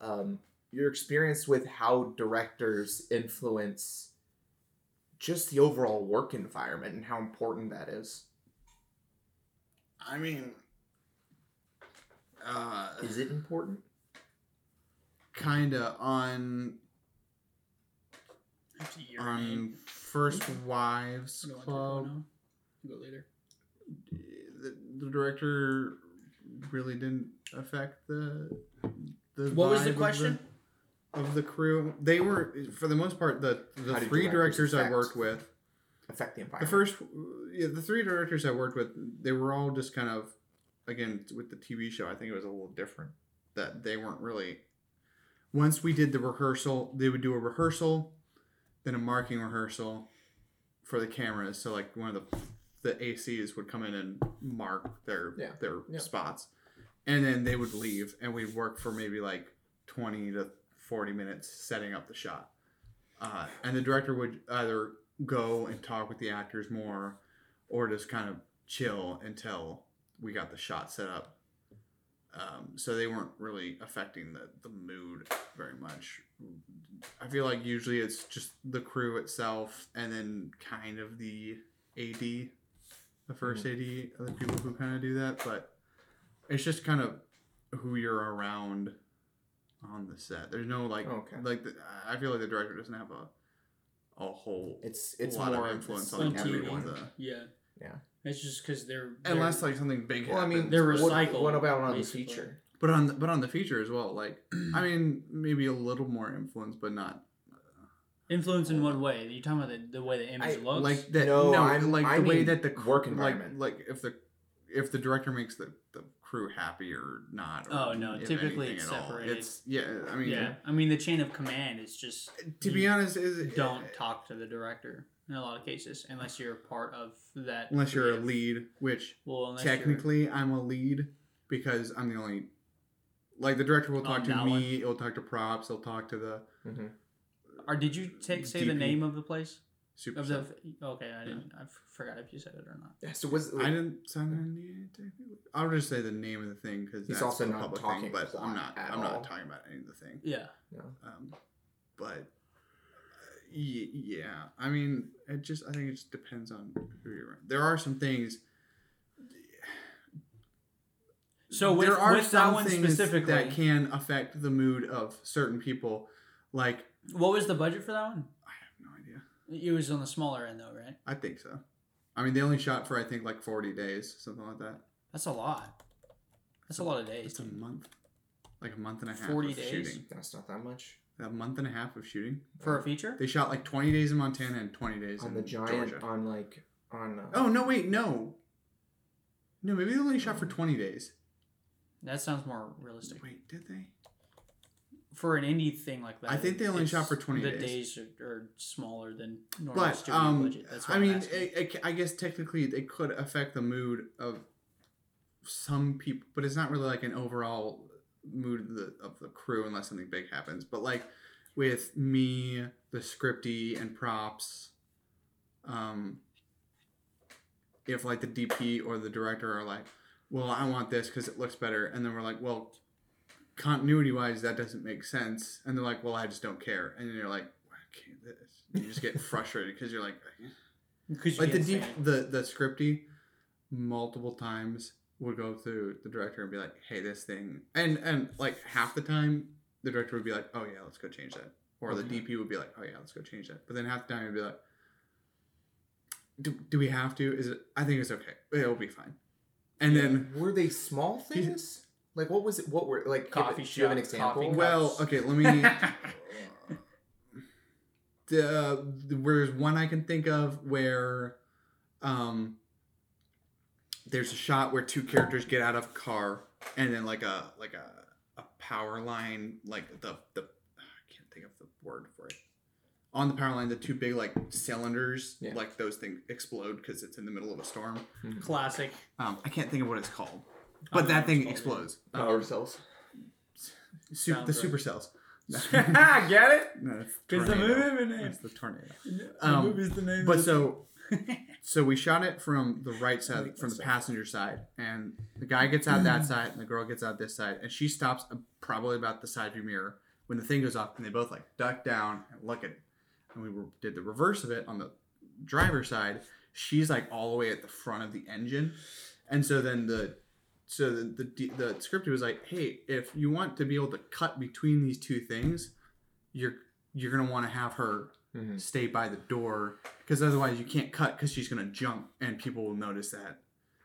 Um, your experience with how directors influence just the overall work environment and how important that is. I mean, uh, Is it important? kinda on That's a year on name. First Wives Club. Go later. The, the director really didn't affect the the. What was the vibe of question? Of the crew, they were for the most part the the How three directors directors I worked with. Affect the empire. The first, yeah, the three directors I worked with, they were all just kind of, again, with the TV show, I think it was a little different. That they weren't really. Once we did the rehearsal, they would do a rehearsal, then a marking rehearsal, for the cameras. So like one of the the ACs would come in and mark their Yeah, their yeah. spots, and then they would leave, and we'd work for maybe like twenty to forty minutes setting up the shot. Uh, and the director would either go and talk with the actors more or just kind of chill until we got the shot set up. Um, so they weren't really affecting the, the mood very much. I feel like usually it's just the crew itself and then kind of the AD, the 1st mm-hmm. AD, the people who kind of do that. But it's just kind of who you're around on the set. There's no like, Okay. like the, I feel like the director doesn't have a a whole It's it's lot more of influence on like TV. everyone. The, Yeah. Yeah. It's just because they're, they're unless like something big Well, I mean, happens. They're what- recycled, What, about on basically. the feature? But on the, but on the feature as well. Like I mean, maybe a little more influence, but not uh, influence in what way? Are you talking about the, the way the image I- looks? like that. No, No, I'm- like I the way that the work cr- environment. Like, like if the if the director makes the, the crew happy or not. Or Oh, no, typically it's separated. It's yeah. I mean, yeah. I mean, the chain of command is just uh, to be honest, is don't uh, talk to the director in a lot of cases unless you're part of that. unless you're a lead, which Well, technically I'm a lead because I'm the only. Like the director will talk On to me, one? he'll talk to props, he'll talk to the hmm Or did you take say the name of the place? super. Of the okay, I didn't. I forgot if you said it or not. Yeah. So was I didn't sign an NDA. I'll just say the name of the thing because He's that's also not public talking thing, but I'm not. at I'm all. not talking about any of the thing. Yeah. Um, but uh, yeah, I mean, it just. I think it just depends on who you're around. There are some things. So with, there are with that some one things specifically, that can affect the mood of certain people. Like what was the budget for that one? I have no idea. It was on the smaller end though, right? I think so. I mean, they only shot for I think like forty days, something like that. That's a lot. That's a lot of days. It's a month, like a month and a half 40 of days? shooting. That's not that much. A month and a half of shooting. For a feature? They shot like twenty days in Montana and twenty days On in the giant, Georgia. on like on. Uh, Oh no! Wait, no. No, maybe they only shot for twenty days. That sounds more realistic. Wait, did they? For an indie thing like that. I think they only shot for 20 the days. days are, are smaller than normal But studio um, budget. That's what I I'm mean, it, it, I guess technically it could affect the mood of some people, but it's not really like an overall mood of the of the crew unless something big happens. But like with me, the scripty and props, um, if like the DP or the director are like, well, I want this because it looks better, and then we're like, well, continuity wise, that doesn't make sense, and they're like, well, I just don't care, and then you're like, why can't this? You just get frustrated because you're like, eh. Because you like the deep, the the scripty multiple times would go through the director and be like, hey, this thing, and and like half the time the director would be like, oh yeah, let's go change that, or the Okay. DP would be like, oh yeah, let's go change that, but then half the time he'd be like. Do, do we have to? Is it? I think it's okay. It'll be fine. And then were they small things? Like what was it? What were like? Coffee give, do you have an example? Well, okay, let me. the there's one I can think of where, um, there's a shot where two characters get out of a car and then like a like a a power line like the the I can't think of the word for it. On the power line, the two big like cylinders, Yeah. like those things explode because it's in the middle of a storm. Classic. Um, I can't think of what it's called, but don't that thing it's called explodes. Power cells. Su- the right. supercells. Get it? No, that's Because the tornado. movie name. That's the tornado. The Um, movie's the name. But so, so we shot it from the right side, from the passenger side, and the guy gets out that side, and the girl gets out this side, and she stops uh, probably about the side view mirror when the thing goes off, and they both like duck down and look at it. And we were, did the reverse of it on the driver's side. She's like all the way at the front of the engine, and so then the so the the, the script was like, hey, if you want to be able to cut between these two things, you're you're gonna want to have her Mhm. stay by the door because otherwise you can't cut because she's gonna jump and people will notice that.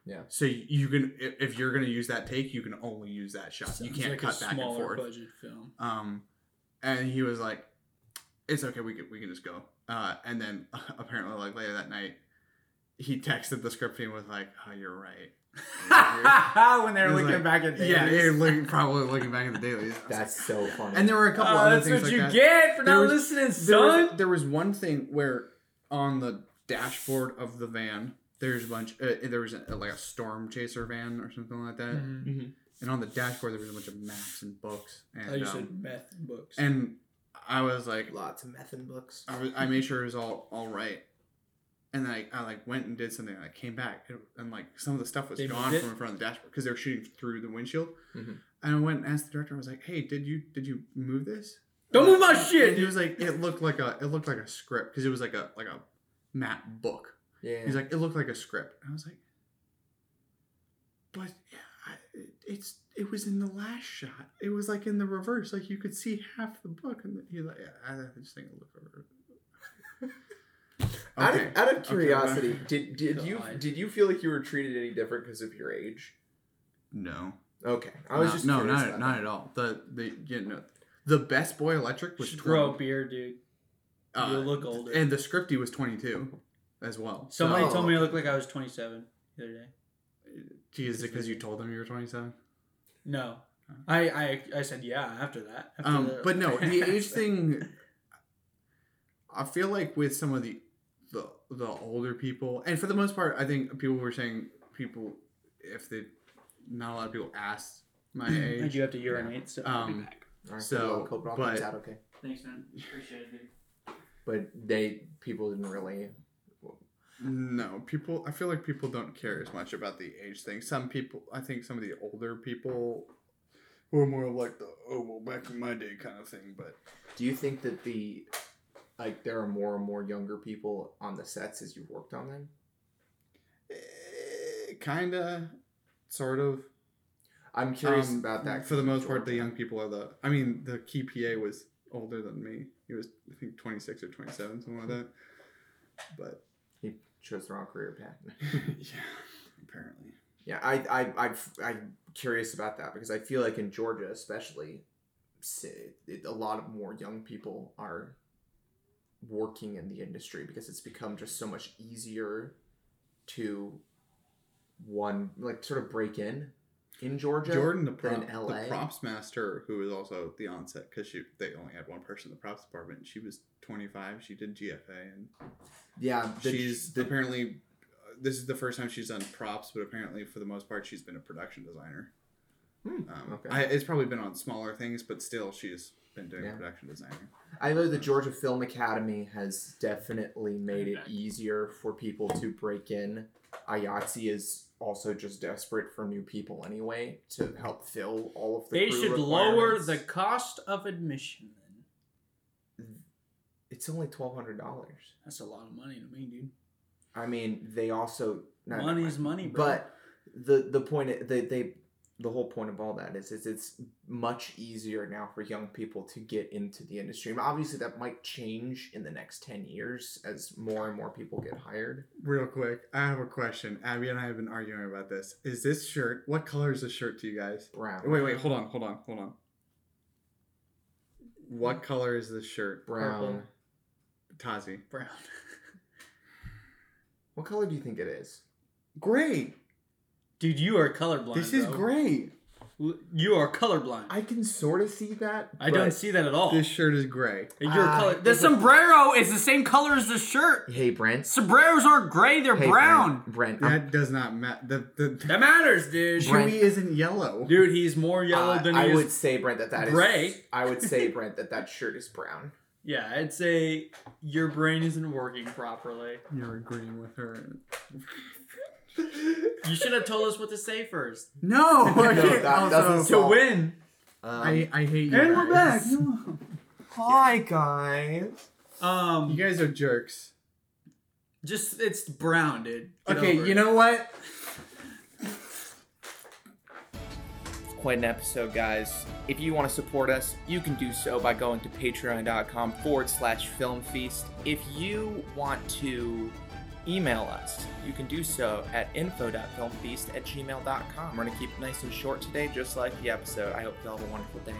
Yeah. So you, you can if, if you're gonna use that take, you can only use that shot. you can't like a cut back and smaller forth. budget film. Um, and he was like, "It's okay, we can we can just go." Uh, and then apparently like later that night, he texted the script team with like, "Oh, you're right." when they're looking like- back at Yeah, dailies. yeah, looking, probably looking back at the dailies. That's so funny. and there were a couple Oh, other that's things what like you that. get for There not was- listening, there son. was, there was one thing where on the dashboard of the van there's a bunch uh, there was a, like a storm chaser van or something like that Mhm. Mhm. and on the dashboard there was a bunch of maps and books and Oh, you um, said meth books. and i was like lots of meth in books. I, was, I made sure it was all all right and then I, I like went and did something and i came back and, and like some of the stuff was They gone from in front of the dashboard because they were shooting through the windshield Mhm. and i went and asked the director i was like hey did you did you move this Don't move my and shit. he was like, it looked like a, it looked like a script because it was like a, like a map book. Yeah. He's like, it looked like a script. And I was like, but yeah, it's, it was in the last shot. It was like in the reverse. Like you could see half the book, and he's like, yeah, I just think it looked reverse. out, Okay. of, out of curiosity, well- did did you did you feel like you were treated any different because of your age? No, Okay, I was no, just no, not about not that. at all. The the you know, the best boy electric was Should grow a twelve. beard, dude. Uh, you look older. and the scripty was twenty two, as well. Somebody Oh. told me I looked like I was 27 the other day. Gee, is it because you told them you were 27? No. I, I I said yeah after that. After Um, the- but no, the age thing. I feel like with some of the, the the older people, and for the most part, I think people were saying people, if they, not a lot of people asked my I age. do have to urinate, so I'll be Um, back. All right, So, well, Cobra but- comes out okay. Thanks, man. Appreciate it, dude. But they people didn't really. No, people. I feel like people don't care as much about the age thing. Some people, I think, some of the older people, were more of like the oh well back in my day kind of thing. But Do you think that the like there are more and more younger people on the sets as you've worked on them? eh, kinda, sort of. I'm curious Um, about that. For the most part, the young people are the. I mean, the key PA was older than me. He was, I think, 26 or 27, something like that. But chose the wrong career path. yeah, apparently. yeah, I I I I'm curious about that because I feel like in Georgia, especially, it, a lot of more young people are working in the industry because it's become just so much easier to one like sort of break in in Georgia. Jordan, the, prop, the props master, who was also the onset, because she they only had one person in the props department. She was 25. She did GFA, and Yeah, the, she's the, apparently. uh, This is the first time she's done props, but apparently, for the most part, she's been a production designer. Hmm, Um, okay. I, it's probably been on smaller things, but still, she's been doing Yeah. production designing. I know the Georgia Film Academy has definitely made it easier for people to break in. IATSE is also just desperate for new people anyway to help fill all of the. They crew should lower the cost of admission. Then It's only twelve hundred dollars. that's a lot of money to me, dude. I mean, they also no, never Money's mind. money, bro. But the the point i- they they the whole point of all that is is it's much easier now for young people to get into the industry. And obviously, that might change in the next ten years as more and more people get hired. Real quick, I have a question. Abby and I have been arguing about this. Is this shirt? What color is this shirt to you guys? Brown, Wait, wait, hold on, hold on, hold on. What mm-hmm. color is this shirt, brown. Tazi? Brown. What color do you think it is? Great. Dude, you are colorblind. This is bro. great. You are colorblind. I, I can sort of see that. I don't see that at all. This shirt is gray. You're Ah, color. The it was- sombrero is the same color as the shirt. Hey, Brent. Sombreros aren't gray; they're Hey, brown. Brent. Brent, I'm- That does not matter. The the, That matters, dude. Brent. Chewy isn't yellow. Dude, he's more yellow uh, than he I is. would say, Brent, that that is gray. I would say, Brent, that that shirt is brown. Yeah, I'd say your brain isn't working properly. You're agreeing with her. You should have told us what to say first No, No, that doesn't to solve- win. Um, I, I hate you. And we're back. guys. Hi, guys. Um, You guys are jerks. just it's brown, dude. Get okay, over you it. know what? quite an episode, guys. If you want to support us, you can do so by going to patreon.com forward slash film feast. If you want to email us, you can do so at info.filmfeast at gmail.com. We're going to keep it nice and short today, just like the episode. I hope you all have a wonderful day.